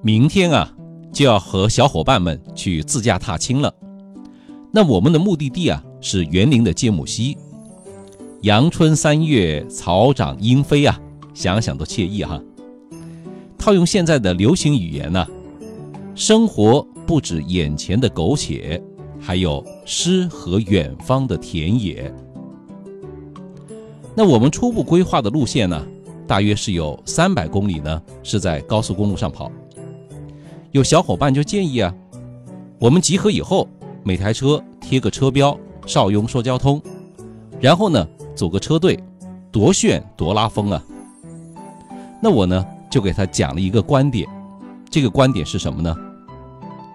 明天啊，就要和小伙伴们去自驾踏青了。那我们的目的地啊，是园林的芥木溪。阳春三月，草长莺飞啊，想想都惬意哈。套用现在的流行语言呢，生活不止眼前的苟且，还有诗和远方的田野。那我们初步规划的路线呢，大约是有三百公里呢，是在高速公路上跑。有小伙伴就建议啊，我们集合以后，每台车贴个车标“邵雍说交通”，然后呢组个车队，多炫多拉风啊！那我呢就给他讲了一个观点，这个观点是什么呢？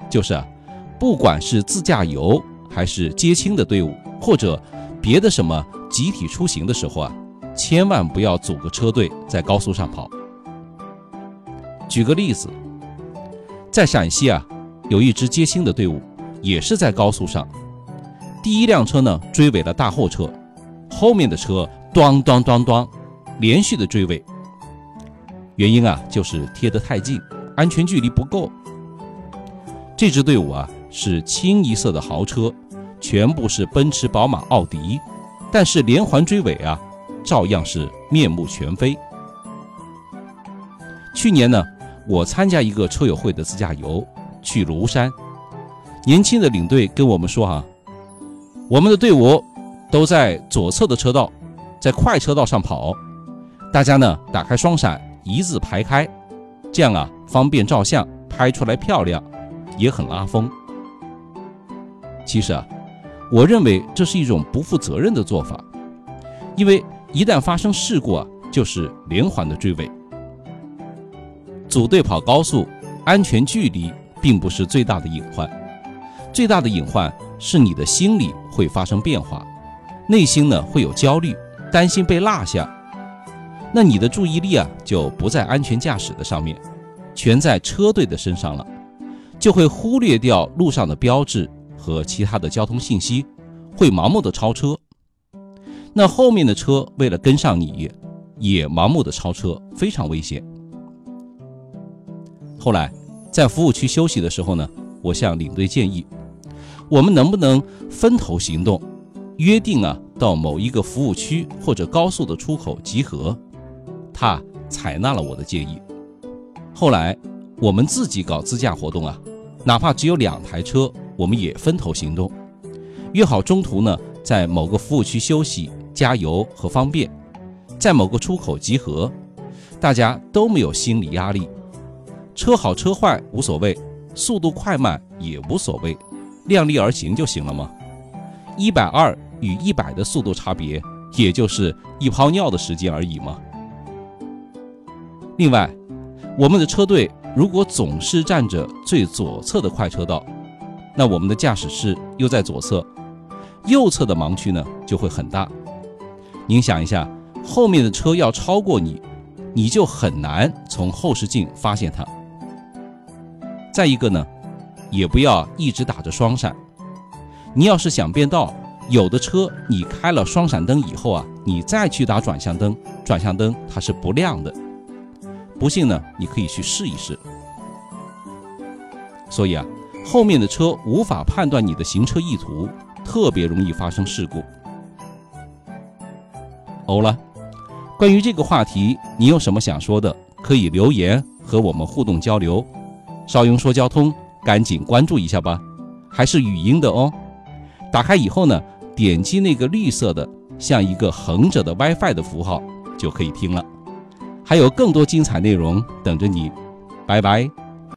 就是啊，不管是自驾游还是接亲的队伍，或者别的什么集体出行的时候啊，千万不要组个车队在高速上跑。举个例子。在陕西啊，有一支接亲的队伍，也是在高速上。第一辆车呢追尾了大货车，后面的车咣咣咣咣连续的追尾。原因啊就是贴得太近，安全距离不够。这支队伍啊是清一色的豪车，全部是奔驰、宝马、奥迪，但是连环追尾啊，照样是面目全非。去年呢。我参加一个车友会的自驾游，去庐山。年轻的领队跟我们说：“哈，我们的队伍都在左侧的车道，在快车道上跑。大家呢打开双闪，一字排开，这样啊方便照相，拍出来漂亮，也很拉风。其实啊，我认为这是一种不负责任的做法，因为一旦发生事故啊，就是连环的追尾。”组队跑高速，安全距离并不是最大的隐患，最大的隐患是你的心理会发生变化，内心呢会有焦虑，担心被落下，那你的注意力啊就不在安全驾驶的上面，全在车队的身上了，就会忽略掉路上的标志和其他的交通信息，会盲目的超车，那后面的车为了跟上你，也盲目的超车，非常危险。后来，在服务区休息的时候呢，我向领队建议，我们能不能分头行动，约定啊到某一个服务区或者高速的出口集合。他采纳了我的建议。后来我们自己搞自驾活动啊，哪怕只有两台车，我们也分头行动，约好中途呢在某个服务区休息、加油和方便，在某个出口集合，大家都没有心理压力。车好车坏无所谓，速度快慢也无所谓，量力而行就行了吗？一百二与一百的速度差别，也就是一泡尿的时间而已嘛。另外，我们的车队如果总是占着最左侧的快车道，那我们的驾驶室又在左侧，右侧的盲区呢就会很大。您想一下，后面的车要超过你，你就很难从后视镜发现它。再一个呢，也不要一直打着双闪。你要是想变道，有的车你开了双闪灯以后啊，你再去打转向灯，转向灯它是不亮的。不信呢，你可以去试一试。所以啊，后面的车无法判断你的行车意图，特别容易发生事故。欧了，关于这个话题，你有什么想说的，可以留言和我们互动交流。邵雍说交通，赶紧关注一下吧，还是语音的哦。打开以后呢，点击那个绿色的像一个横着的 WiFi 的符号，就可以听了。还有更多精彩内容等着你，拜拜。